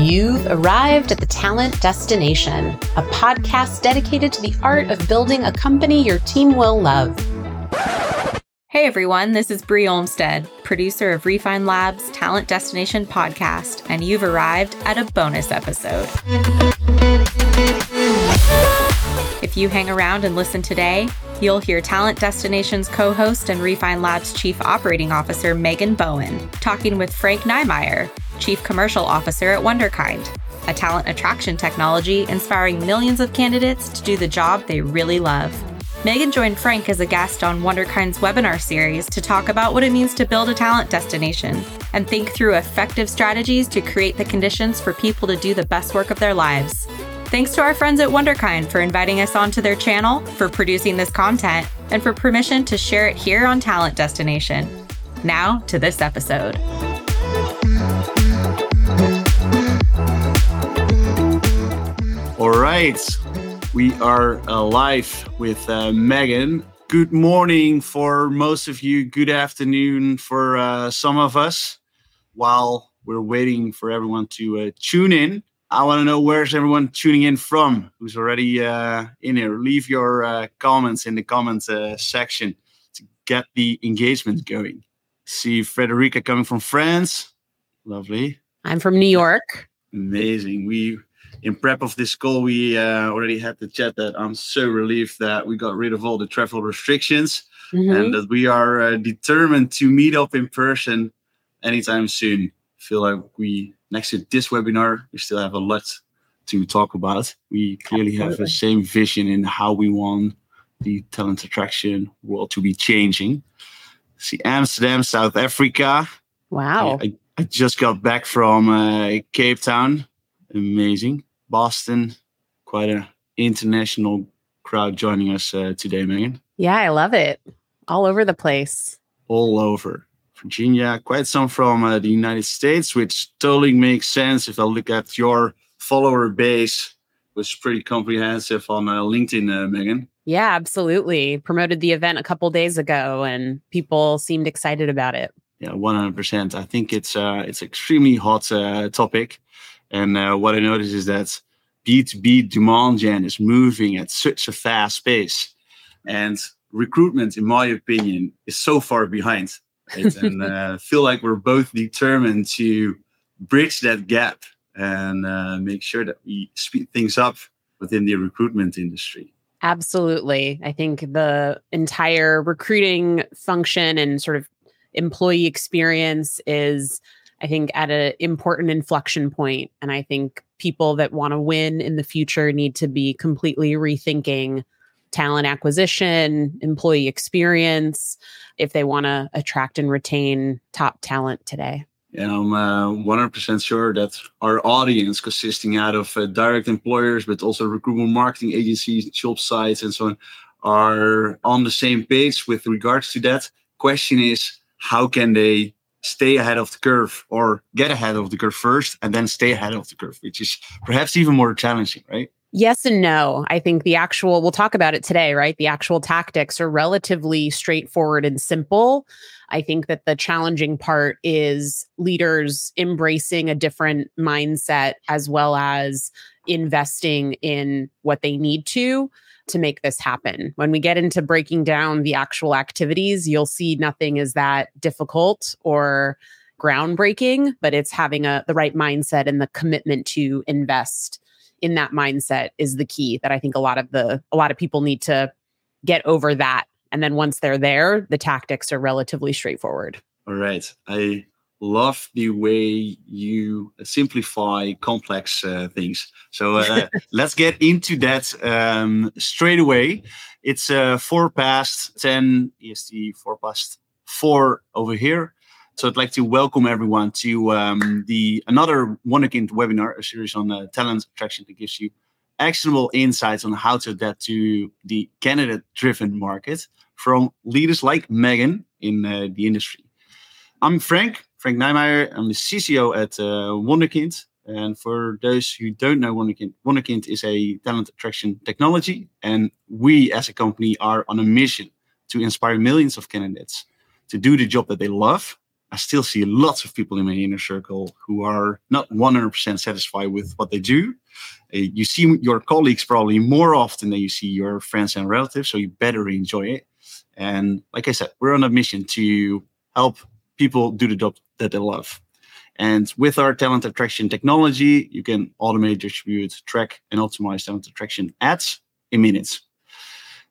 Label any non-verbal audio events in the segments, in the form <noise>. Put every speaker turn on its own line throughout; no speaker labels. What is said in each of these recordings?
You've arrived at the Talent Destination, a podcast dedicated to the art of building a company your team will love.
Hey everyone, this is Brie Olmstead, producer of Refine Labs Talent Destination podcast, and you've arrived at a bonus episode. If you hang around and listen today, you'll hear Talent Destination's co host and Refine Labs Chief Operating Officer Megan Bowen talking with Frank Nijmeijer, Chief Commercial Officer at Wonderkind, a talent attraction technology inspiring millions of candidates to do the job they really love. Megan joined Frank as a guest on Wonderkind's webinar series to talk about what it means to build a talent destination and think through effective strategies to create the conditions for people to do the best work of their lives. Thanks to our friends at Wonderkind for inviting us onto their channel, for producing this content, and for permission to share it here on Talent Destination. Now to this episode.
All right, we are live with uh, Megan. Good morning for most of you. Good afternoon for uh, some of us. While we're waiting for everyone to uh, tune in, I want to know where's everyone tuning in from? Who's already uh, in here? Leave your uh, comments in the comments uh, section to get the engagement going. See Frederica coming from France. Lovely.
I'm from New York.
Amazing. We in prep of this call, we uh, already had the chat that I'm so relieved that we got rid of all the travel restrictions mm-hmm. and that we are uh, determined to meet up in person anytime soon. I feel like we, next to this webinar, we still have a lot to talk about. We clearly Absolutely. have the same vision in how we want the talent attraction world to be changing. See Amsterdam, South Africa.
Wow.
I, I, I just got back from uh, Cape Town. Amazing. Boston, quite an international crowd joining us uh, today, Megan.
Yeah, I love it. All over the place.
All over. Virginia, quite some from uh, the United States, which totally makes sense if I look at your follower base, was pretty comprehensive on uh, LinkedIn, uh, Megan.
Yeah, absolutely. Promoted the event a couple days ago, and people seemed excited about it.
Yeah, one hundred percent. I think it's uh, it's extremely hot uh, topic. And uh, what I noticed is that B2B demand gen is moving at such a fast pace. And recruitment, in my opinion, is so far behind. Right? and <laughs> uh, feel like we're both determined to bridge that gap and uh, make sure that we speed things up within the recruitment industry.
Absolutely. I think the entire recruiting function and sort of employee experience is I think, at an important inflection point. And I think people that want to win in the future need to be completely rethinking talent acquisition, employee experience, if they want to attract and retain top talent today.
And I'm uh, 100% sure that our audience, consisting out of uh, direct employers, but also recruitment marketing agencies, job sites, and so on, are on the same page with regards to that. Question is, how can they stay ahead of the curve or get ahead of the curve first and then stay ahead of the curve, which is perhaps even more challenging, right?
Yes and no. I think the actual, we'll talk about it today, right? The actual tactics are relatively straightforward and simple. I think that the challenging part is leaders embracing a different mindset as well as investing in what they need to to make this happen. When we get into breaking down the actual activities, you'll see nothing is that difficult or groundbreaking, but it's having a the right mindset and the commitment to invest in that mindset is the key that I think a lot of the a lot of people need to get over that. And then once they're there, the tactics are relatively straightforward.
All right. I love the way you simplify complex uh, things. So uh, <laughs> let's get into that um, straight away. It's uh, four past 10 EST, four past four over here. So I'd like to welcome everyone to um, the another Wonderkind webinar, a series on uh, talent attraction that gives you actionable insights on how to adapt to the candidate-driven market from leaders like Megan in uh, the industry. I'm Frank, Frank Nijmeijer. I'm the CCO at uh, Wonderkind. And for those who don't know Wonderkind, Wonderkind is a talent attraction technology. And we as a company are on a mission to inspire millions of candidates to do the job that they love I still see lots of people in my inner circle who are not 100% satisfied with what they do. Uh, you see your colleagues probably more often than you see your friends and relatives, so you better enjoy it. And like I said, we're on a mission to help people do the job that they love. And with our talent attraction technology, you can automate, distribute, track, and optimize talent attraction ads in minutes.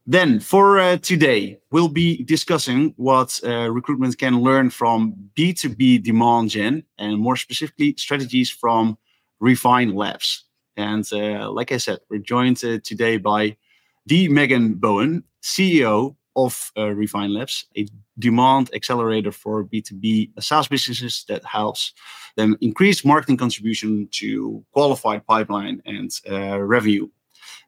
Then, for uh, today, we'll be discussing what uh, recruitment can learn from B2B demand gen and more specifically, strategies from Refine Labs. And uh, like I said, we're joined uh, today by the Megan Bowen, CEO of uh, Refine Labs, a demand accelerator for B2B SaaS businesses that helps them increase marketing contribution to qualified pipeline and uh, revenue.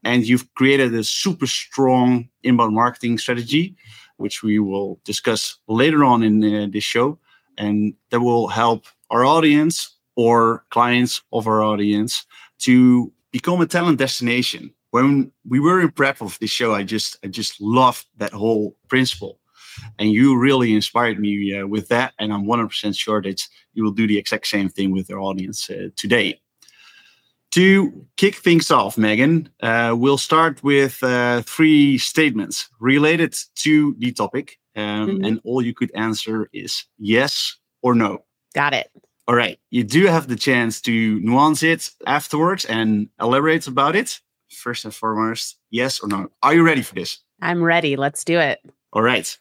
And you've created a super strong inbound marketing strategy, which we will discuss later on in uh, this show. And that will help our audience or clients of our audience to become a talent destination when we were in prep of this show, I just I just loved that whole principle, and you really inspired me uh, with that. And I'm 100% sure that you will do the exact same thing with our audience uh, today. To kick things off, Megan, uh, we'll start with uh, three statements related to the topic, um, mm-hmm. and all you could answer is yes or no.
Got it.
All right. You do have the chance to nuance it afterwards and elaborate about it first and foremost, yes or no? Are you ready for this?
I'm ready. Let's do it.
All right.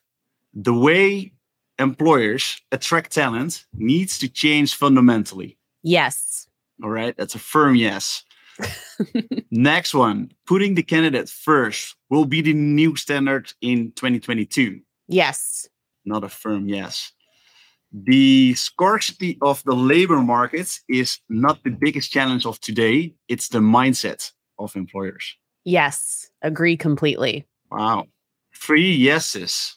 The way employers attract talent needs to change fundamentally.
Yes.
All right. That's a firm yes. <laughs> Next one, putting the candidate first will be the new standard in 2022.
Yes.
Not a firm yes. The scarcity of the labor market is not the biggest challenge of today, it's the mindset of employers.
Yes, agree completely.
Wow. Three yeses.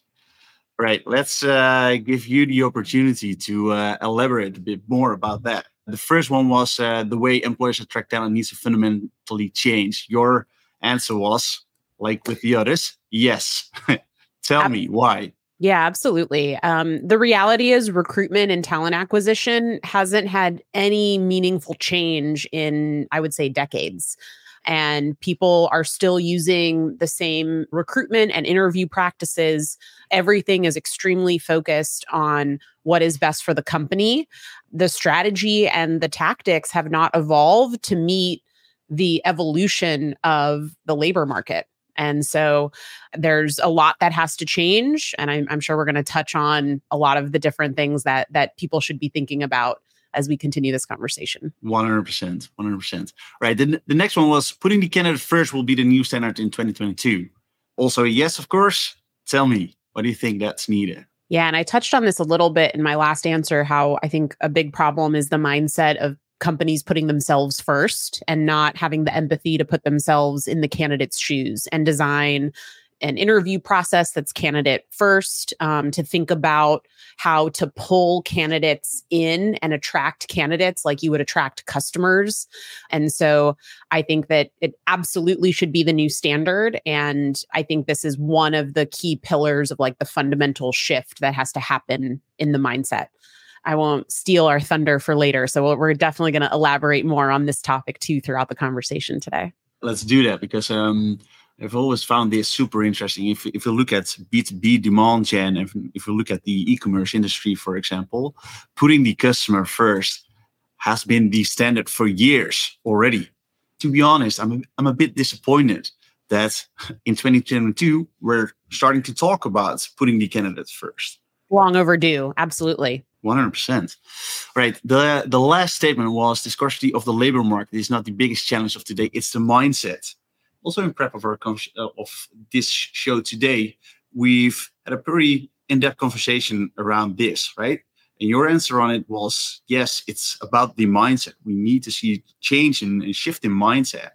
Right. Let's uh, give you the opportunity to uh, elaborate a bit more about that. The first one was uh, the way employers attract talent needs to fundamentally change. Your answer was, like with the others, yes. <laughs> Tell me why.
Yeah, absolutely. Um, the reality is, recruitment and talent acquisition hasn't had any meaningful change in, I would say, decades and people are still using the same recruitment and interview practices. Everything is extremely focused on what is best for the company. The strategy and the tactics have not evolved to meet the evolution of the labor market. And so there's a lot that has to change. And I'm, I'm sure we're going to touch on a lot of the different things that that people should be thinking about as we continue this conversation.
100%. 100%. Right. The, the next one was putting the candidate first will be the new standard in 2022. Also, yes, of course. Tell me, what do you think that's needed?
Yeah. And I touched on this a little bit in my last answer how I think a big problem is the mindset of companies putting themselves first and not having the empathy to put themselves in the candidate's shoes and design an interview process that's candidate first um, to think about how to pull candidates in and attract candidates like you would attract customers and so i think that it absolutely should be the new standard and i think this is one of the key pillars of like the fundamental shift that has to happen in the mindset I won't steal our thunder for later. So we're definitely going to elaborate more on this topic too throughout the conversation today.
Let's do that because um, I've always found this super interesting. If, if you look at B2B demand gen, if, if you look at the e commerce industry, for example, putting the customer first has been the standard for years already. To be honest, I'm a, I'm a bit disappointed that <laughs> in 2022, we're starting to talk about putting the candidates first.
Long overdue. Absolutely.
100%. Right. The, the last statement was the scarcity of the labor market is not the biggest challenge of today, it's the mindset also in prep of our uh, of this show today, we've had a pretty in-depth conversation around this, right? And your answer on it was yes, it's about the mindset. We need to see change and, and shift in mindset.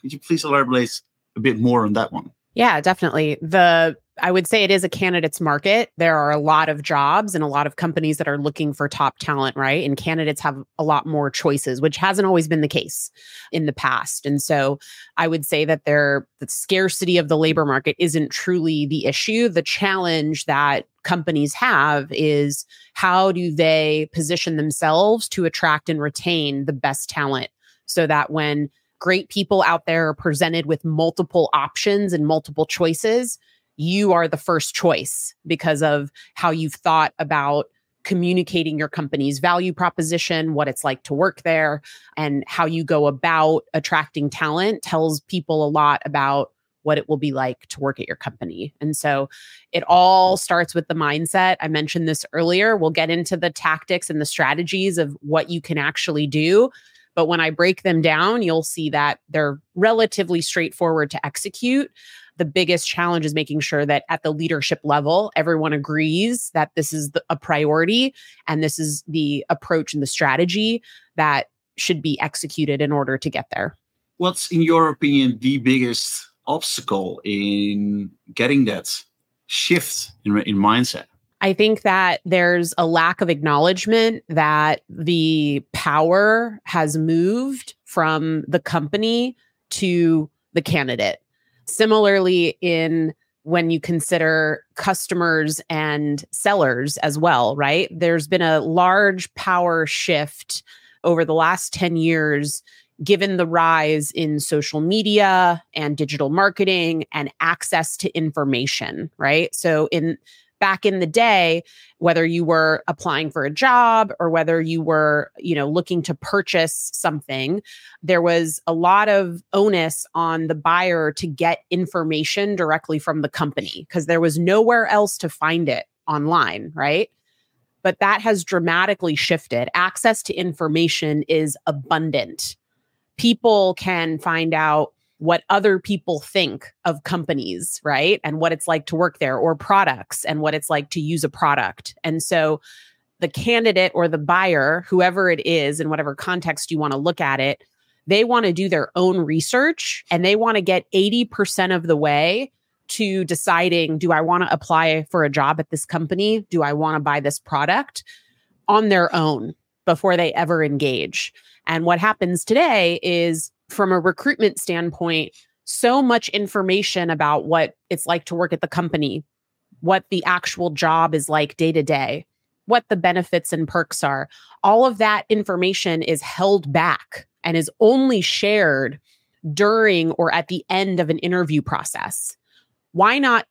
Could you please elaborate a bit more on that one?
Yeah, definitely. The I would say it is a candidates market. There are a lot of jobs and a lot of companies that are looking for top talent, right? And candidates have a lot more choices, which hasn't always been the case in the past. And so I would say that there the scarcity of the labor market isn't truly the issue. The challenge that companies have is how do they position themselves to attract and retain the best talent so that when great people out there are presented with multiple options and multiple choices you are the first choice because of how you've thought about communicating your company's value proposition, what it's like to work there, and how you go about attracting talent tells people a lot about what it will be like to work at your company. And so it all starts with the mindset. I mentioned this earlier. We'll get into the tactics and the strategies of what you can actually do. But when I break them down, you'll see that they're relatively straightforward to execute the biggest challenge is making sure that at the leadership level, everyone agrees that this is the, a priority and this is the approach and the strategy that should be executed in order to get there.
What's, in your opinion, the biggest obstacle in getting that shift in, in mindset?
I think that there's a lack of acknowledgement that the power has moved from the company to the candidate. Similarly, in when you consider customers and sellers as well, right? There's been a large power shift over the last 10 years, given the rise in social media and digital marketing and access to information, right? So, in back in the day whether you were applying for a job or whether you were you know looking to purchase something there was a lot of onus on the buyer to get information directly from the company because there was nowhere else to find it online right? But that has dramatically shifted. Access to information is abundant. People can find out what other people think of companies, right? And what it's like to work there or products and what it's like to use a product. And so the candidate or the buyer, whoever it is, in whatever context you want to look at it, they want to do their own research and they want to get 80% of the way to deciding do I want to apply for a job at this company? Do I want to buy this product on their own before they ever engage? And what happens today is from a recruitment standpoint, so much information about what it's like to work at the company, what the actual job is like day to day, what the benefits and perks are. All of that information is held back and is only shared during or at the end of an interview process. Why not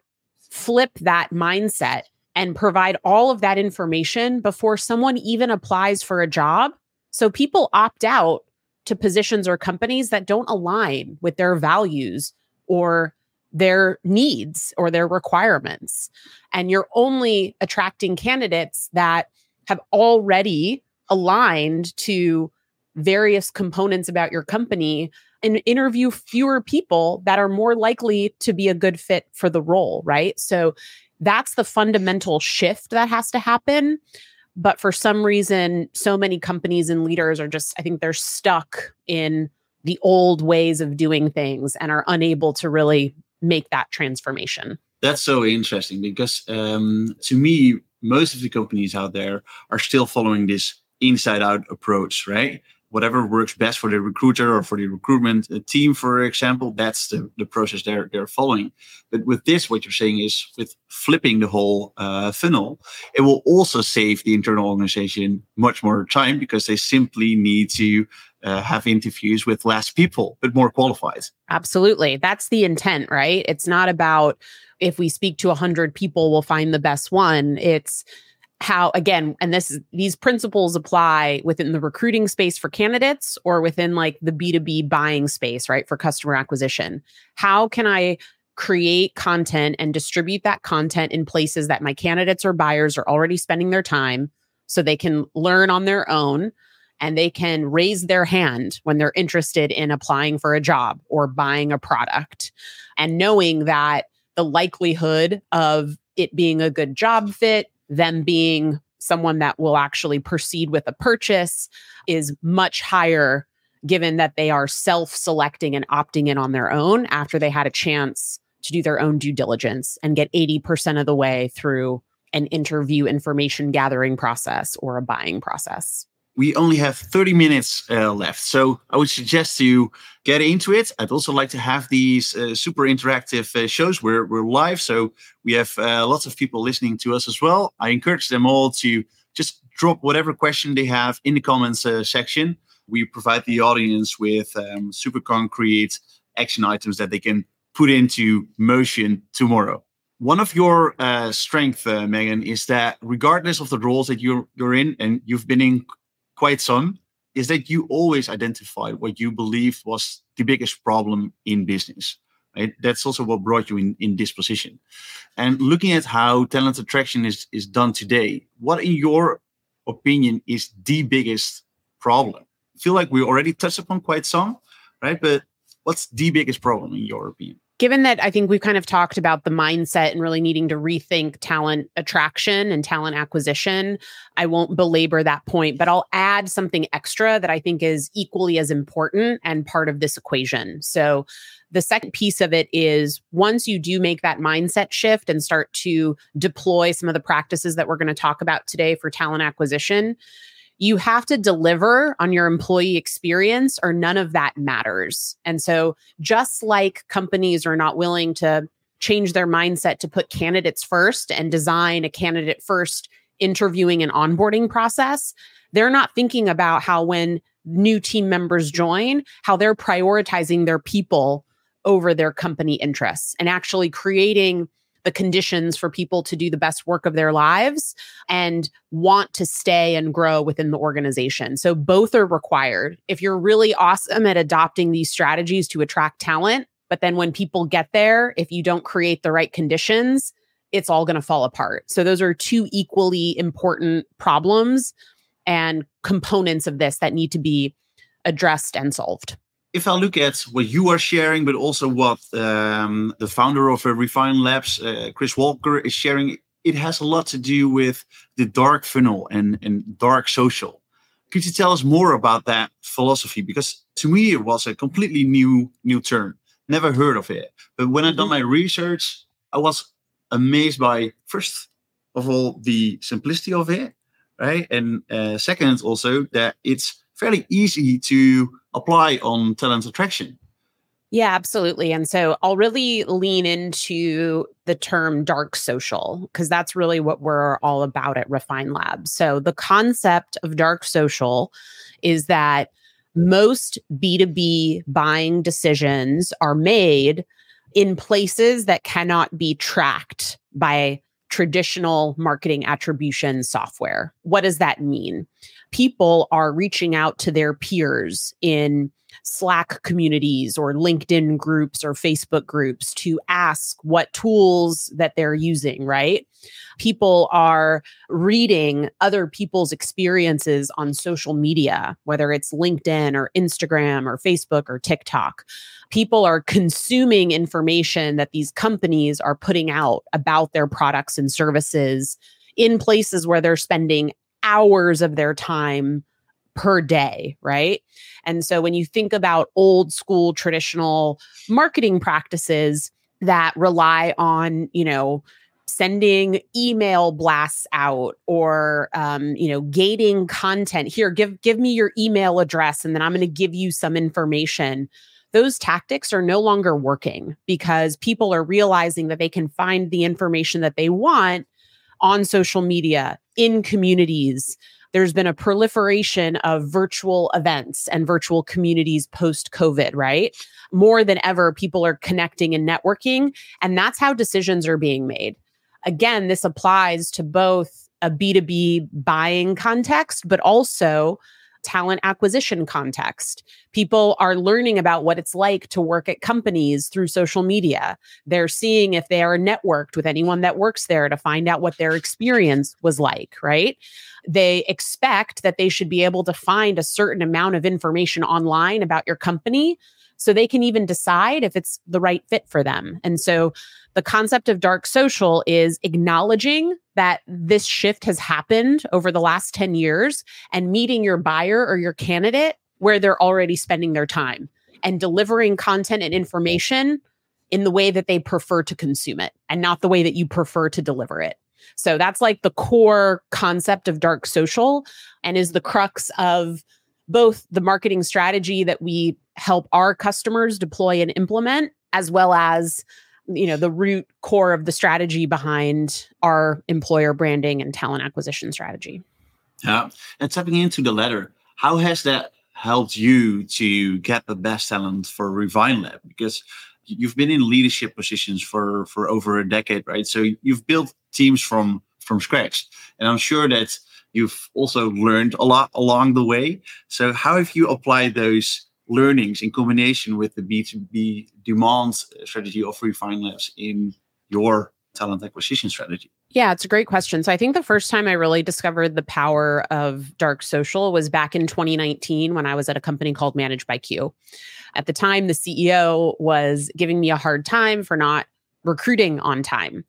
flip that mindset and provide all of that information before someone even applies for a job? So people opt out to positions or companies that don't align with their values or their needs or their requirements. And you're only attracting candidates that have already aligned to various components about your company and interview fewer people that are more likely to be a good fit for the role, right? So that's the fundamental shift that has to happen. But for some reason, so many companies and leaders are just, I think they're stuck in the old ways of doing things and are unable to really make that transformation.
That's so interesting because um, to me, most of the companies out there are still following this inside out approach, right? Whatever works best for the recruiter or for the recruitment uh, team, for example, that's the, the process they're they're following. But with this, what you're saying is with flipping the whole uh, funnel, it will also save the internal organization much more time because they simply need to uh, have interviews with less people but more qualified.
Absolutely, that's the intent, right? It's not about if we speak to 100 people we'll find the best one it's how again and this these principles apply within the recruiting space for candidates or within like the b2b buying space right for customer acquisition. How can i create content and distribute that content in places that my candidates or buyers are already spending their time so they can learn on their own and they can raise their hand when they're interested in applying for a job or buying a product and knowing that the likelihood of it being a good job fit them being someone that will actually proceed with a purchase is much higher given that they are self selecting and opting in on their own after they had a chance to do their own due diligence and get 80% of the way through an interview information gathering process or a buying process
we only have 30 minutes uh, left. So I would suggest you get into it. I'd also like to have these uh, super interactive uh, shows. We're, we're live, so we have uh, lots of people listening to us as well. I encourage them all to just drop whatever question they have in the comments uh, section. We provide the audience with um, super concrete action items that they can put into motion tomorrow. One of your uh, strengths, Megan, is that regardless of the roles that you're you're in, and you've been in quite some, is that you always identified what you believe was the biggest problem in business. Right? That's also what brought you in, in this position. And looking at how talent attraction is, is done today, what in your opinion is the biggest problem? I feel like we already touched upon quite some, right? But what's the biggest problem in your opinion?
Given that I think we've kind of talked about the mindset and really needing to rethink talent attraction and talent acquisition, I won't belabor that point, but I'll add something extra that I think is equally as important and part of this equation. So, the second piece of it is once you do make that mindset shift and start to deploy some of the practices that we're going to talk about today for talent acquisition, you have to deliver on your employee experience or none of that matters. And so, just like companies are not willing to change their mindset to put candidates first and design a candidate first interviewing and onboarding process, they're not thinking about how when new team members join, how they're prioritizing their people over their company interests and actually creating the conditions for people to do the best work of their lives and want to stay and grow within the organization. So both are required. If you're really awesome at adopting these strategies to attract talent, but then when people get there, if you don't create the right conditions, it's all going to fall apart. So those are two equally important problems and components of this that need to be addressed and solved
if I look at what you are sharing, but also what um, the founder of uh, Refine Labs, uh, Chris Walker, is sharing, it has a lot to do with the dark funnel and, and dark social. Could you tell us more about that philosophy? Because to me, it was a completely new new term. Never heard of it. But when I done mm-hmm. my research, I was amazed by first of all the simplicity of it, right? And uh, second, also that it's fairly easy to apply on talent attraction.
Yeah, absolutely. And so I'll really lean into the term dark social because that's really what we're all about at Refine Labs. So the concept of dark social is that most B2B buying decisions are made in places that cannot be tracked by traditional marketing attribution software. What does that mean? People are reaching out to their peers in Slack communities or LinkedIn groups or Facebook groups to ask what tools that they're using, right? People are reading other people's experiences on social media, whether it's LinkedIn or Instagram or Facebook or TikTok. People are consuming information that these companies are putting out about their products and services in places where they're spending hours of their time per day, right? And so when you think about old school traditional marketing practices that rely on, you know, sending email blasts out or um, you know gating content here give give me your email address and then i'm going to give you some information those tactics are no longer working because people are realizing that they can find the information that they want on social media, in communities. There's been a proliferation of virtual events and virtual communities post COVID, right? More than ever, people are connecting and networking, and that's how decisions are being made. Again, this applies to both a B2B buying context, but also talent acquisition context. People are learning about what it's like to work at companies through social media. They're seeing if they are networked with anyone that works there to find out what their experience was like, right? They expect that they should be able to find a certain amount of information online about your company so they can even decide if it's the right fit for them. And so the concept of dark social is acknowledging that this shift has happened over the last 10 years and meeting your buyer or your candidate where they're already spending their time and delivering content and information in the way that they prefer to consume it and not the way that you prefer to deliver it. So that's like the core concept of dark social and is the crux of both the marketing strategy that we help our customers deploy and implement as well as you know the root core of the strategy behind our employer branding and talent acquisition strategy.
Yeah. And tapping into the latter how has that helped you to get the best talent for refine lab because you've been in leadership positions for for over a decade right? So you've built teams from from scratch. And i'm sure that you've also learned a lot along the way. So how have you applied those learnings in combination with the B2B demand strategy of Refine Labs in your talent acquisition strategy?
Yeah, it's a great question. So I think the first time I really discovered the power of dark social was back in 2019 when I was at a company called Managed by Q. At the time, the CEO was giving me a hard time for not recruiting on time.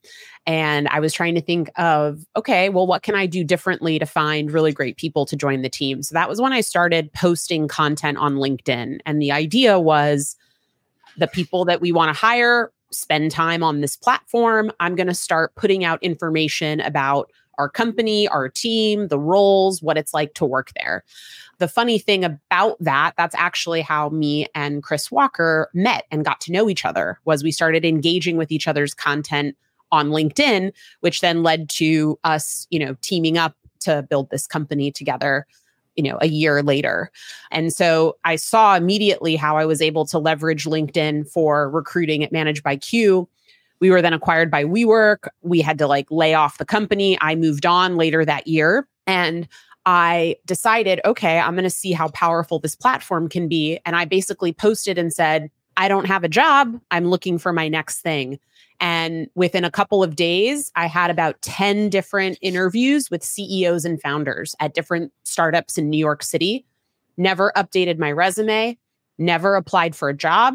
And I was trying to think of, okay, well, what can I do differently to find really great people to join the team? So that was when I started posting content on LinkedIn. And the idea was the people that we want to hire spend time on this platform. I'm going to start putting out information about our company, our team, the roles, what it's like to work there. The funny thing about that, that's actually how me and Chris Walker met and got to know each other was we started engaging with each other's content on LinkedIn, which then led to us, you know, teaming up to build this company together you know a year later and so i saw immediately how i was able to leverage linkedin for recruiting at managed by q we were then acquired by WeWork. We had to like lay off the company. I moved on later that year and I decided, okay, I'm going to see how powerful this platform can be. And I basically posted and said, I don't have a job. I'm looking for my next thing. And within a couple of days, I had about 10 different interviews with CEOs and founders at different startups in New York City. Never updated my resume, never applied for a job,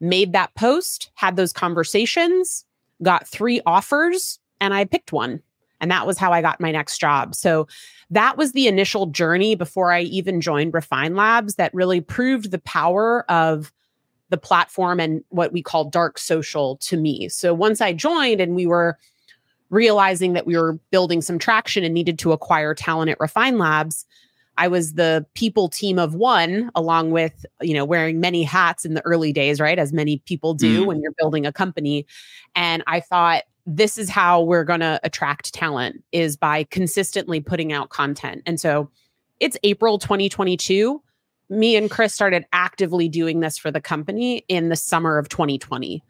made that post, had those conversations, got three offers, and I picked one. And that was how I got my next job. So that was the initial journey before I even joined Refine Labs that really proved the power of the platform and what we call dark social to me. So once I joined and we were realizing that we were building some traction and needed to acquire talent at Refine Labs, I was the people team of one, along with, you know, wearing many hats in the early days, right? As many people do mm. when you're building a company. And I thought, this is how we're going to attract talent is by consistently putting out content. And so it's April 2022. Me and Chris started actively doing this for the company in the summer of 2020.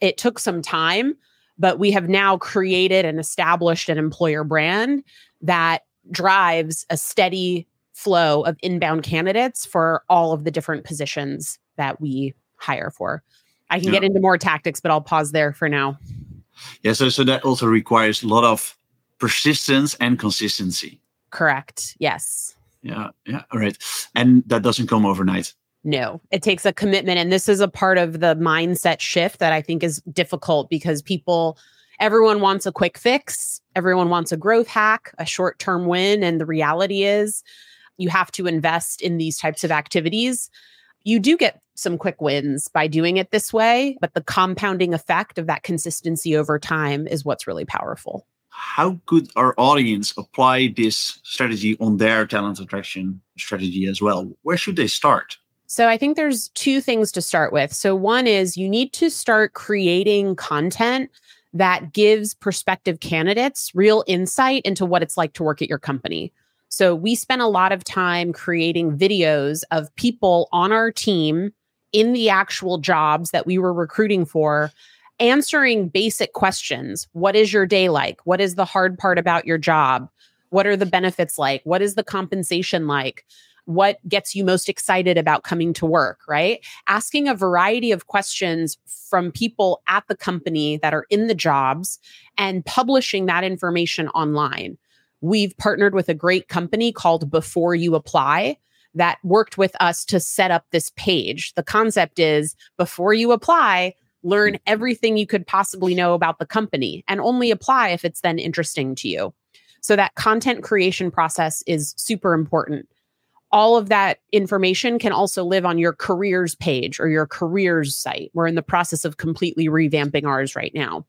It took some time, but we have now created and established an employer brand that drives a steady flow of inbound candidates for all of the different positions that we hire for. I can yeah. get into more tactics, but I'll pause there for now.
Yeah, so so that also requires a lot of persistence and consistency.
Correct. Yes.
Yeah, yeah, all right. And that doesn't come overnight.
No, it takes a commitment and this is a part of the mindset shift that I think is difficult because people everyone wants a quick fix, everyone wants a growth hack, a short-term win and the reality is you have to invest in these types of activities. You do get some quick wins by doing it this way, but the compounding effect of that consistency over time is what's really powerful.
How could our audience apply this strategy on their talent attraction strategy as well? Where should they start?
So, I think there's two things to start with. So, one is you need to start creating content that gives prospective candidates real insight into what it's like to work at your company. So we spent a lot of time creating videos of people on our team in the actual jobs that we were recruiting for answering basic questions. What is your day like? What is the hard part about your job? What are the benefits like? What is the compensation like? What gets you most excited about coming to work, right? Asking a variety of questions from people at the company that are in the jobs and publishing that information online. We've partnered with a great company called Before You Apply that worked with us to set up this page. The concept is before you apply, learn mm. everything you could possibly know about the company and only apply if it's then interesting to you. So that content creation process is super important. all of that information can also live on your careers page or your careers site. We're in the process of completely revamping ours right now.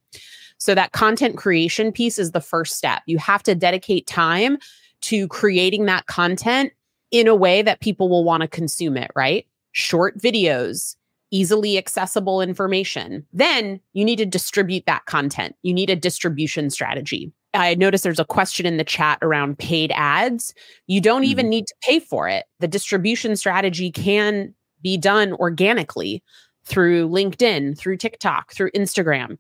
So, that content creation piece is the first step. You have to dedicate time to creating that content in a way that people will want to consume it, right? Short videos, easily accessible information. Then you need to distribute that content. You need a distribution strategy. I noticed there's a question in the chat around paid ads. You don't mm-hmm. even need to pay for it. The distribution strategy can be done organically through LinkedIn, through TikTok, through Instagram.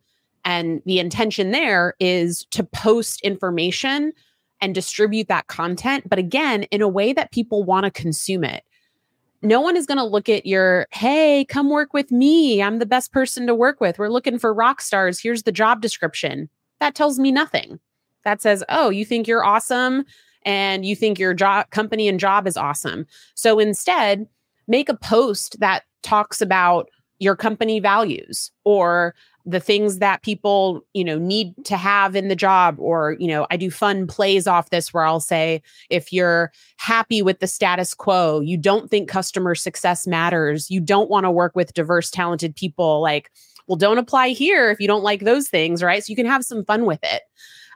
And the intention there is to post information and distribute that content, but again, in a way that people want to consume it. No one is going to look at your, hey, come work with me. I'm the best person to work with. We're looking for rock stars. Here's the job description. That tells me nothing that says, oh, you think you're awesome and you think your job company and job is awesome. So instead, make a post that talks about your company values or the things that people you know need to have in the job or you know i do fun plays off this where i'll say if you're happy with the status quo you don't think customer success matters you don't want to work with diverse talented people like well don't apply here if you don't like those things right? So you can have some fun with it.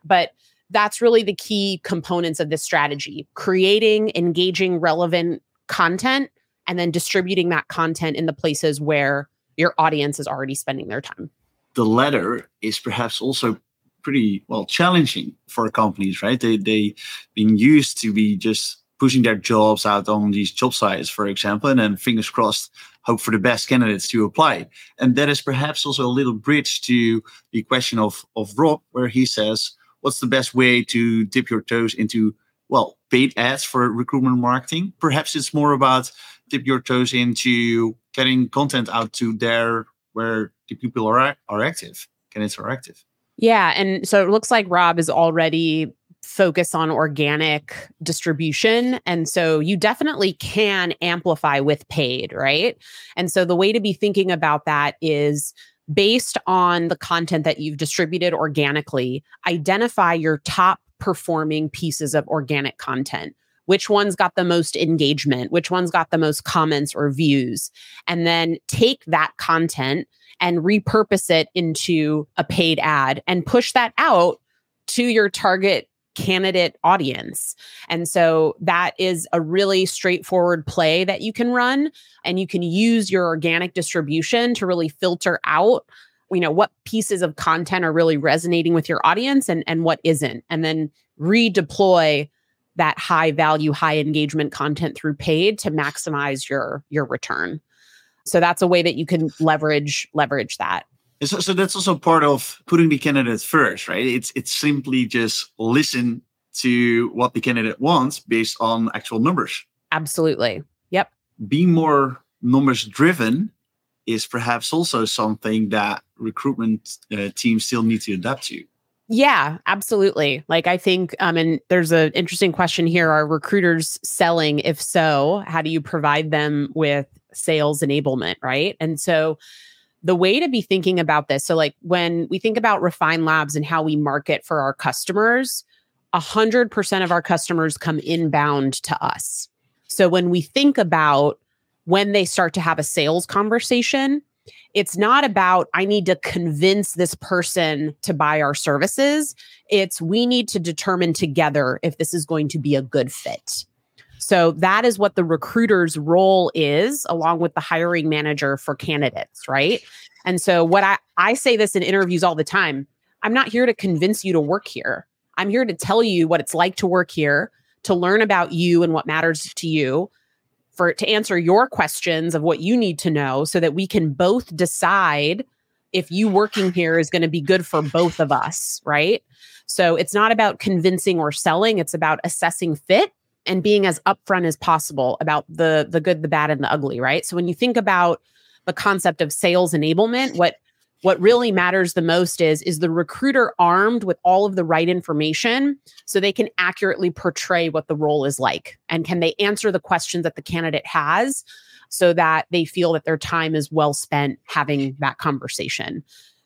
But that's really the key components of this strategy creating engaging relevant content and then distributing that content in the places where your audience is already spending their time
the latter is perhaps also pretty well challenging for companies right? They they've been used to be just pushing their jobs out on these job sites for example and then fingers crossed hope for the best candidates to apply. And that is perhaps also a little bridge to the question of of rob where he says what's the best way to dip your toes into well paid ads for recruitment marketing? Perhaps it's more about dip your toes into getting content out to there where people are are active candidates are active
yeah and so it looks like rob is already focused on organic distribution and so you definitely can amplify with paid right and so the way to be thinking about that is based on the content that you've distributed organically, identify your top performing pieces of organic content. Which one's got the most engagement? Which one's got the most comments or views? And then take that content and repurpose it into a paid ad and push that out to your target candidate audience. And so that is a really straightforward play that you can run and you can use your organic distribution to really filter out you know what pieces of content are really resonating with your audience and and what isn't and then redeploy that high value high engagement content through paid to maximize your your return so that's a way that you can leverage leverage that
so, so that's also part of putting the candidate first, right? It's it's simply just listen to what the candidate wants based on actual numbers.
Absolutely. Yep.
Being more numbers driven is perhaps also something that recruitment uh, teams still need to adapt to.
Yeah, absolutely. Like I think um and there's an interesting question here are recruiters selling if so, how do you provide them with sales enablement, right? And so the way to be thinking about this so like when we think about refine labs and how we market for our customers 100% of our customers come inbound to us so when we think about when they start to have a sales conversation it's not about i need to convince this person to buy our services it's we need to determine together if this is going to be a good fit so that is what the recruiter's role is, along with the hiring manager for candidates, right? And so what I, I say this in interviews all the time. I'm not here to convince you to work here. I'm here to tell you what it's like to work here, to learn about you and what matters to you, for to answer your questions of what you need to know so that we can both decide if you working here is going to be good for both of us, right? So it's not about convincing or selling, it's about assessing fit and being as upfront as possible about the the good the bad and the ugly right so when you think about the concept of sales enablement what what really matters the most is is the recruiter armed with all of the right information so they can accurately portray what the role is like and can they answer the questions that the candidate has so that they feel that their time is well spent having that conversation.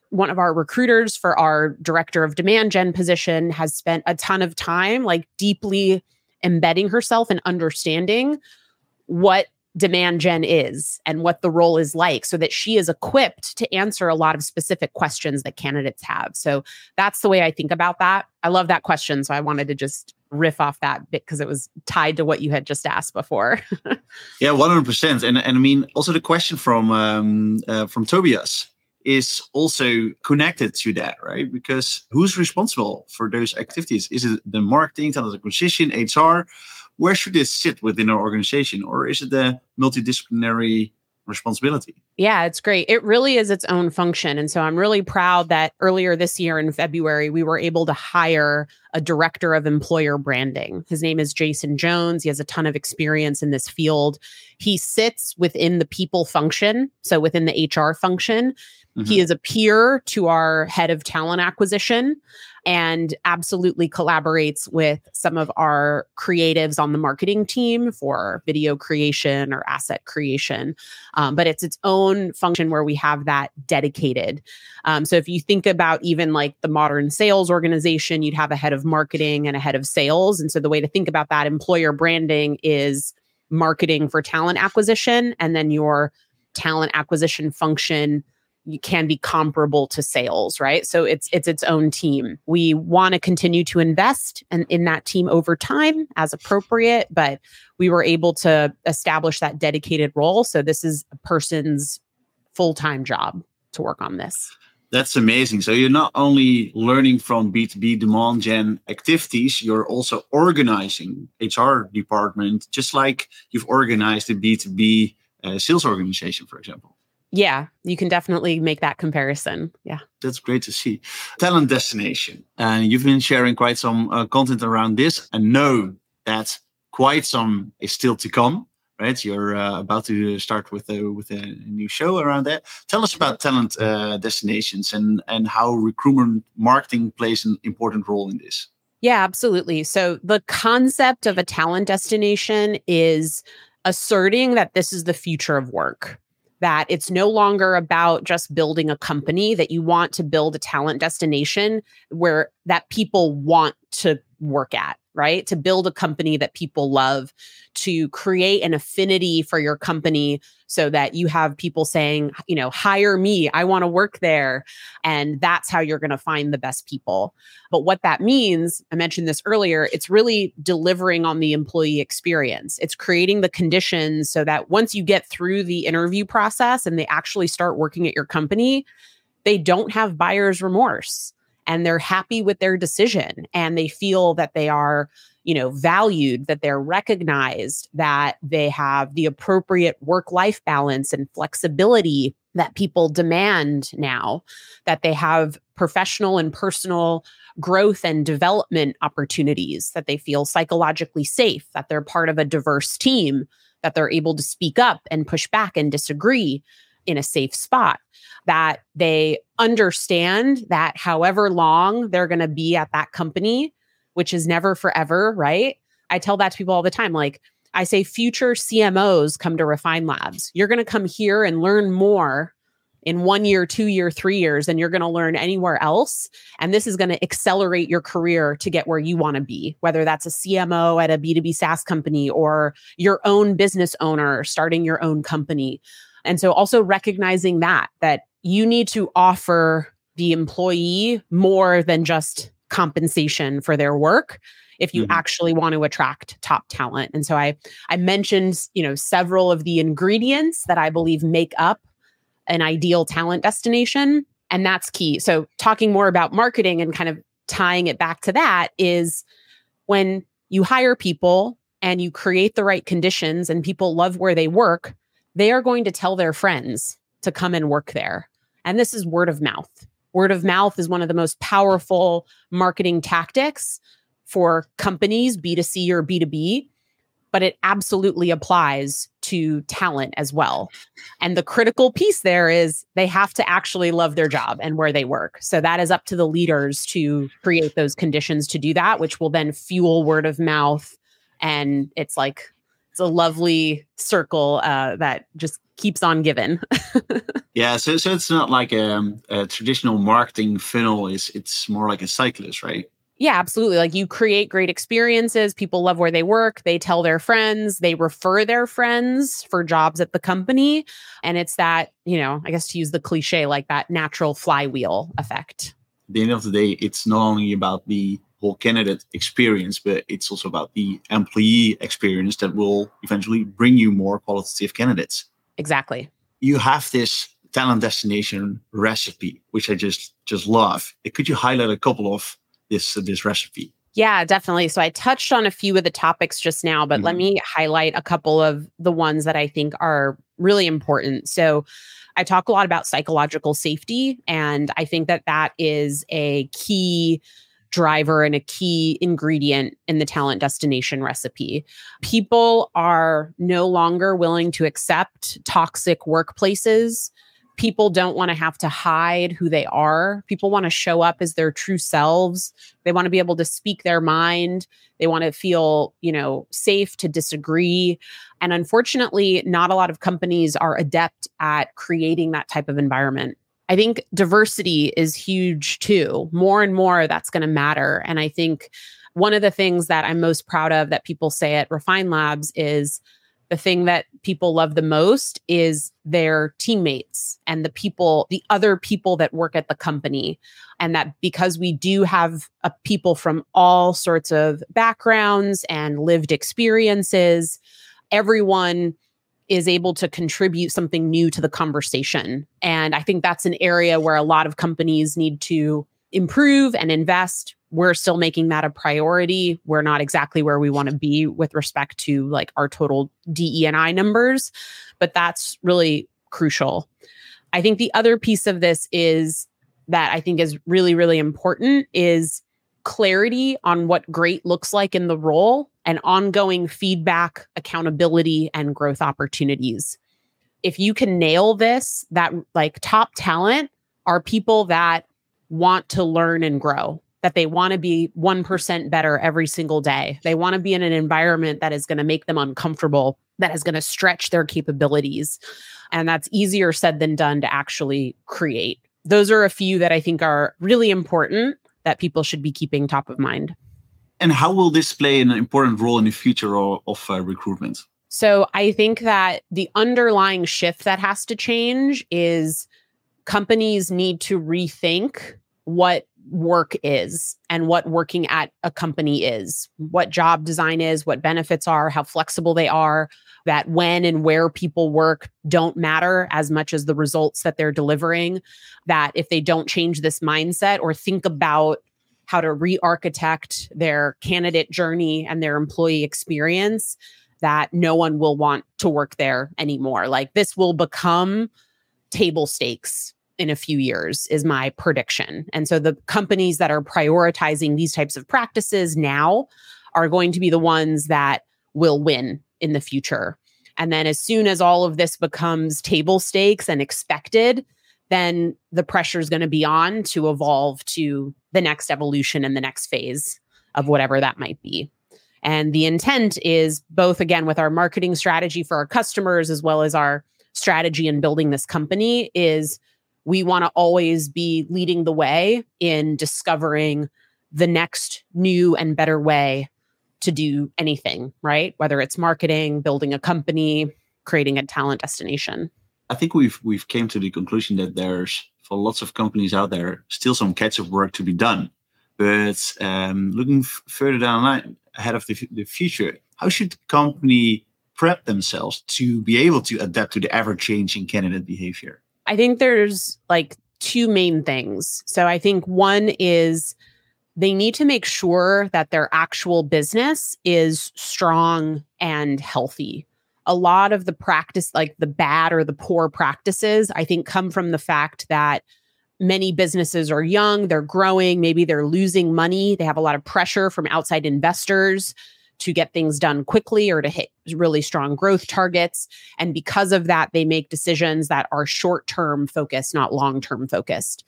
One of our recruiters for our director of demand gen position has spent a ton of time like deeply embedding herself and understanding what demand gen is and what the role is like so that she is equipped to answer a lot of specific questions that candidates have. So that's the way I think about that. I love that question. So I wanted to just riff off that bit because it was tied to what you had just asked before. <laughs>
yeah, 100%. And, and I mean, also the question from, um, uh, from Tobias is also connected to that, right? Because who's responsible for those activities? Is it the marketing, talent acquisition, HR? Where should this sit within our organization or is it a multidisciplinary responsibility
yeah it's great. It really is its own function. And so i'm really proud that earlier this year in february we were able to hire a director of employer branding. His name is jason jones. He has a ton of experience in this field. He sits within the people function so within the hr function. Mm-hmm. He is a peer to our head of talent acquisition and absolutely collaborates with some of our creatives on the marketing team for video creation or asset creation. Um, but it's its own function where we have that dedicated. Um, so if you think about even like the modern sales organization, you'd have a head of marketing and a head of sales. And so the way to think about that employer branding is marketing for talent acquisition and then your talent acquisition function can be comparable to sales right? So it's it's its own team. We want to continue to invest in, in that team over time as appropriate but we were able to establish that dedicated role. So this is a person's full-time job to work on this.
That's amazing. So you're not only learning from b2b demand gen activities you're also organizing hr department just like you've organized a b2b uh, sales organization for example
yeah, you can definitely make that comparison. Yeah.
That's great to see. Talent destination. And you've been sharing quite some uh, content around this and know that quite some is still to come. Right, you're uh, about to start with a with a new show around that. Tell us about talent uh, destinations and and how recruitment marketing plays an important role in this.
Yeah, absolutely. So the concept of a talent destination is asserting that this is the future of work that it's no longer about just building a company that you want to build a talent destination where that people want to work at right to build a company that people love to create an affinity for your company so that you have people saying, you know, hire me, I want to work there. And that's how you're going to find the best people. But what that means, I mentioned this earlier, it's really delivering on the employee experience. It's creating the conditions so that once you get through the interview process and they actually start working at your company, they don't have buyer's remorse and they're happy with their decision and they feel that they are you know valued that they're recognized that they have the appropriate work life balance and flexibility that people demand now that they have professional and personal growth and development opportunities that they feel psychologically safe that they're part of a diverse team that they're able to speak up and push back and disagree in a safe spot that they understand that however long they're going to be at that company which is never forever, right? I tell that to people all the time. Like, I say, future CMOs come to Refine Labs. You're going to come here and learn more in one year, two year, three years than you're going to learn anywhere else. And this is going to accelerate your career to get where you want to be, whether that's a CMO at a B2B SaaS company or your own business owner starting your own company. And so also recognizing that, that you need to offer the employee more than just compensation for their work if you mm-hmm. actually want to attract top talent. And so I I mentioned, you know, several of the ingredients that I believe make up an ideal talent destination and that's key. So talking more about marketing and kind of tying it back to that is when you hire people and you create the right conditions and people love where they work, they are going to tell their friends to come and work there. And this is word of mouth. Word of mouth is one of the most powerful marketing tactics for companies, B2C or B2B, but it absolutely applies to talent as well. And the critical piece there is they have to actually love their job and where they work. So that is up to the leaders to create those conditions to do that, which will then fuel word of mouth. And it's like, it's a lovely circle uh, that just keeps on giving. <laughs>
yeah, so so it's not like a, a, traditional marketing funnel. Is it's more like a cyclist, right?
Yeah, absolutely. Like you create great experiences. People love where they work. They tell their friends, they refer their friends for jobs at the company. And it's that, you know, I guess to use the cliche, like that natural flywheel effect.
At the end of the day, it's not only about the whole candidate experience, but it's also about the employee experience that will eventually bring you more qualitative candidates.
Exactly.
You have this talent destination recipe, which I just just love. Could you highlight a couple of this uh, this recipe?
Yeah, definitely. So I touched on a few of the topics just now, but mm-hmm. let me highlight a couple of the ones that I think are really important. So I talk a lot about psychological safety, and I think that that is a key driver and a key ingredient in the talent destination recipe. People are no longer willing to accept toxic workplaces people don't want to have to hide who they are. People want to show up as their true selves. They want to be able to speak their mind. They want to feel, you know, safe to disagree. And unfortunately, not a lot of companies are adept at creating that type of environment. I think diversity is huge too. More and more that's going to matter. And I think one of the things that I'm most proud of that people say at Refine Labs is the thing that people love the most is their teammates and the people, the other people that work at the company. And that because we do have a people from all sorts of backgrounds and lived experiences, everyone is able to contribute something new to the conversation. And I think that's an area where a lot of companies need to improve and invest we're still making that a priority. We're not exactly where we want to be with respect to like our total DE and I numbers, but that's really crucial. I think the other piece of this is that I think is really really important is clarity on what great looks like in the role and ongoing feedback, accountability and growth opportunities. If you can nail this, that like top talent are people that want to learn and grow that they want to be 1% better every single day. They want to be in an environment that is going to make them uncomfortable, that is going to stretch their capabilities. And that's easier said than done to actually create. Those are a few that I think are really important that people should be keeping top of mind.
And how will this play an important role in the future of, of uh, recruitment?
So I think that the underlying shift that has to change is companies need to rethink what work is and what working at a company is, what job design is, what benefits are, how flexible they are, that when and where people work don't matter as much as the results that they're delivering. That if they don't change this mindset or think about how to re architect their candidate journey and their employee experience, that no one will want to work there anymore. Like this will become table stakes in a few years is my prediction. And so the companies that are prioritizing these types of practices now are going to be the ones that will win in the future. And then as soon as all of this becomes table stakes and expected, then the pressure is going to be on to evolve to the next evolution and the next phase of whatever that might be. And the intent is both, again, with our marketing strategy for our customers, as well as our strategy in building this company, is we want to always be leading the way in discovering the next new and better way to do anything, right? Whether it's marketing, building a company, creating a talent destination.
I think we've we've came to the conclusion that there's for lots of companies out there still some catch-up work to be done. But um, looking f- further down the line, ahead of the, f- the future, how should the company prep themselves to be able to adapt to the ever-changing candidate behavior?
I think there's like two main things. So I think one is they need to make sure that their actual business is strong and healthy. A lot of the practice, like the bad or the poor practices, I think come from the fact that many businesses are young, they're growing, maybe they're losing money, they have a lot of pressure from outside investors to get things done quickly or to hit really strong growth targets. And because of that, they make decisions that are short term focused, not long term focused.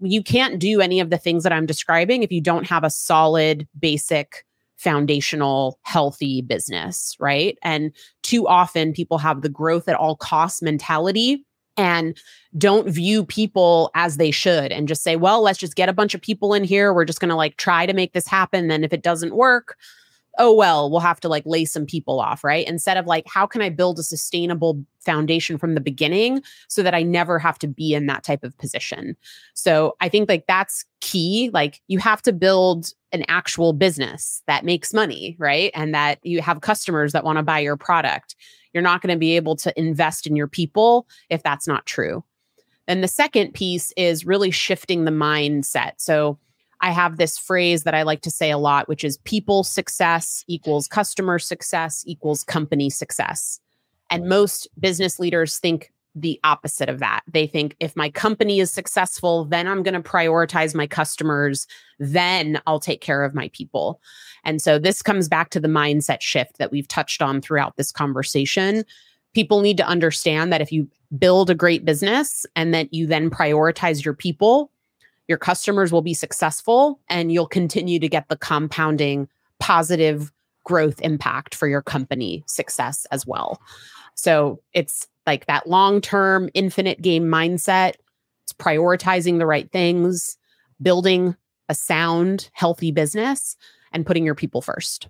You can't do any of the things that I'm describing if you don't have a solid, basic, foundational, healthy business, right? And too often people have the growth at all costs mentality and don't view people as they should and just say, well, let's just get a bunch of people in here. We're just going to like try to make this happen. Then if it doesn't work, oh, well, we'll have to like lay some people off, right? Instead of like, how can I build a sustainable foundation from the beginning so that I never have to be in that type of position? So I think like that's key. Like you have to build an actual business that makes money, right? And that you have customers that want to buy your product. You're not going to be able to invest in your people if that's not true. And the second piece is really shifting the mindset. So I have this phrase that I like to say a lot, which is people success equals customer success equals company success. And most business leaders think the opposite of that. They think if my company is successful, then I'm going to prioritize my customers, then I'll take care of my people. And so this comes back to the mindset shift that we've touched on throughout this conversation. People need to understand that if you build a great business and that you then prioritize your people, your customers will be successful and you'll continue to get the compounding positive growth impact for your company success as well. So it's like that long term infinite game mindset. It's prioritizing the right things, building a sound, healthy business, and putting your people first.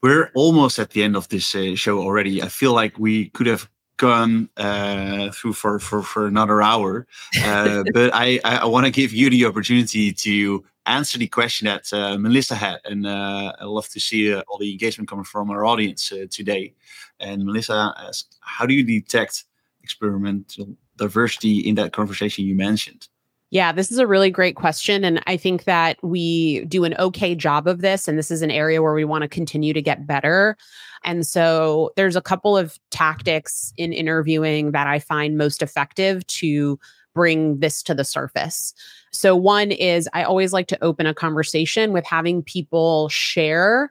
We're almost at the end of this uh, show already. I feel like we could have gone uh, through for, for, for another hour. Uh, <laughs> but I, I, want to give you the opportunity to answer the question that uh, Melissa had. And uh, I love to see uh, all the engagement coming from our audience uh, today. And Melissa asked, how do you detect experimental diversity in that conversation you mentioned?
Yeah, this is a really great question. And I think that we do an okay job of this. And this is an area where we want to continue to get better. And so there's a couple of tactics in interviewing that I find most effective to bring this to the surface. So, one is I always like to open a conversation with having people share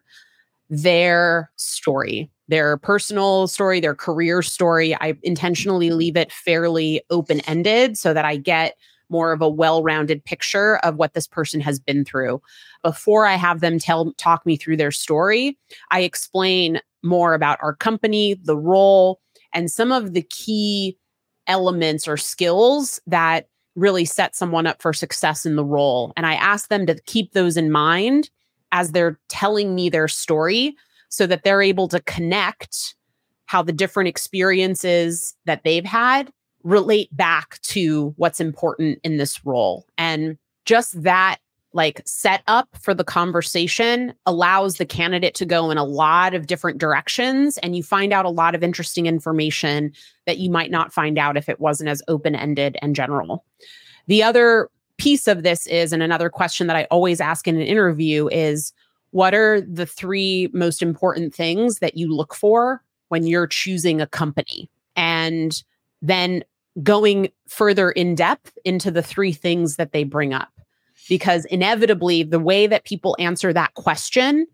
their story, their personal story, their career story. I intentionally leave it fairly open ended so that I get more of a well-rounded picture of what this person has been through. Before I have them tell talk me through their story, I explain more about our company, the role, and some of the key elements or skills that really set someone up for success in the role. And I ask them to keep those in mind as they're telling me their story so that they're able to connect how the different experiences that they've had relate back to what's important in this role. And just that like setup for the conversation allows the candidate to go in a lot of different directions and you find out a lot of interesting information that you might not find out if it wasn't as open-ended and general. The other piece of this is and another question that I always ask in an interview is what are the three most important things that you look for when you're choosing a company? And then going further in depth into the three things that they bring up. Because inevitably, the way that people answer that question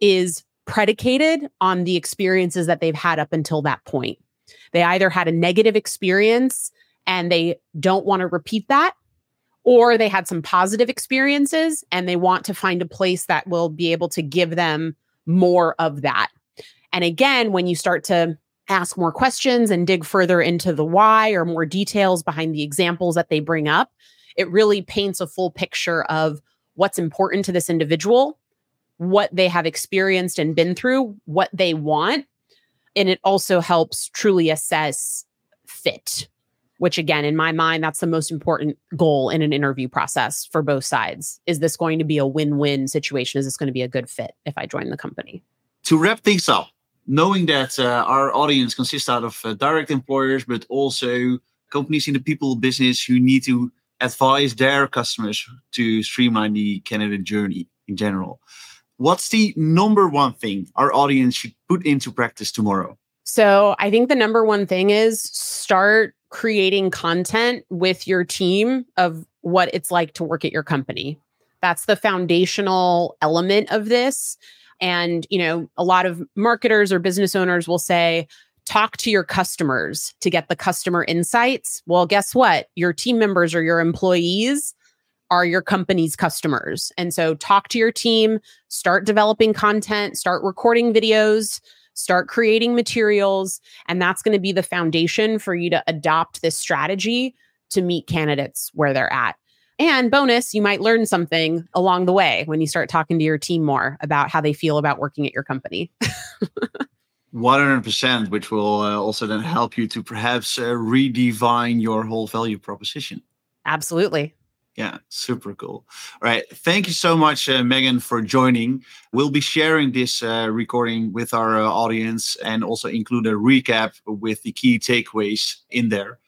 is predicated on the experiences that they've had up until that point. They either had a negative experience and they don't want to repeat that, or they had some positive experiences and they want to find a place that will be able to give them more of that. And again, when you start to ask more questions and dig further into the why or more details behind the examples that they bring up, it really paints a full picture of what's important to this individual, what they have experienced and been through, what they want. And it also helps truly assess fit, which, again, in my mind, that's the most important goal in an interview process for both sides. Is this going to be a win win situation? Is this going to be a good fit if I join the company?
To wrap things up, knowing that uh, our audience consists out of uh, direct employers, but also companies in the people business who need to advise their customers to streamline the candidate journey in general. What's the number one thing our audience should put into practice tomorrow?
So, I think the number one thing is start creating content with your team of what it's like to work at your company. That's the foundational element of this. And, you know, a lot of marketers or business owners will say, talk to your customers to get the customer insights. Well, guess what? Your team members or your employees are your company's customers. And so talk to your team, start developing content, start recording videos, start creating materials. And that's going to be the foundation for you to adopt this strategy to meet candidates where they're at. And bonus, you might learn something along the way when you start talking to your team more about how they feel about working at your company.
100%, which will uh, also then help you to perhaps uh, redefine your whole value proposition.
Absolutely.
Yeah, super cool. All right. Thank you so much, uh, Megan, for joining. We'll be sharing this uh, recording with our uh, audience and also include a recap with the key takeaways in there.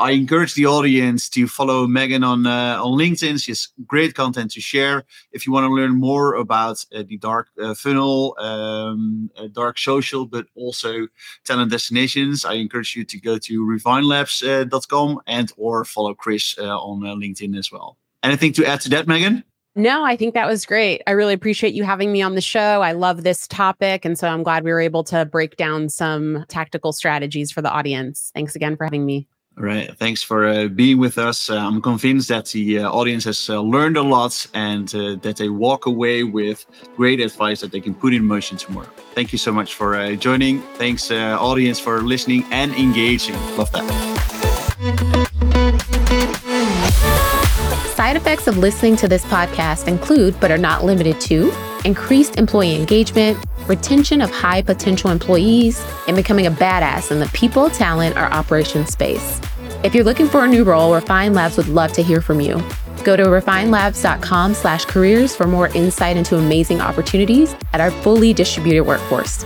I encourage the audience to follow Megan on uh, on LinkedIn. She has great content to share. If you want to learn more about uh, the dark uh, funnel, um, uh, dark social, but also talent destinations, I encourage you to go to refinelabs.com uh, and or follow Chris uh, on LinkedIn as well. Anything to add to that, Megan?
No, I think that was great. I really appreciate you having me on the show. I love this topic. And so I'm glad we were able to break down some tactical strategies for the audience. Thanks again for having me.
Right. Thanks for uh, being with us. Uh, I'm convinced that the uh, audience has uh, learned a lot and uh, that they walk away with great advice that they can put in motion tomorrow. Thank you so much for uh, joining. Thanks, audience, for listening and engaging. Love that.
Side effects of listening to this podcast include, but are not limited to, increased employee engagement, retention of high potential employees, and becoming a badass in the people, talent, or operations space. If you're looking for a new role, Refine Labs would love to hear from you. Go to refinelabs.com slash careers for more insight into amazing opportunities at our fully distributed workforce.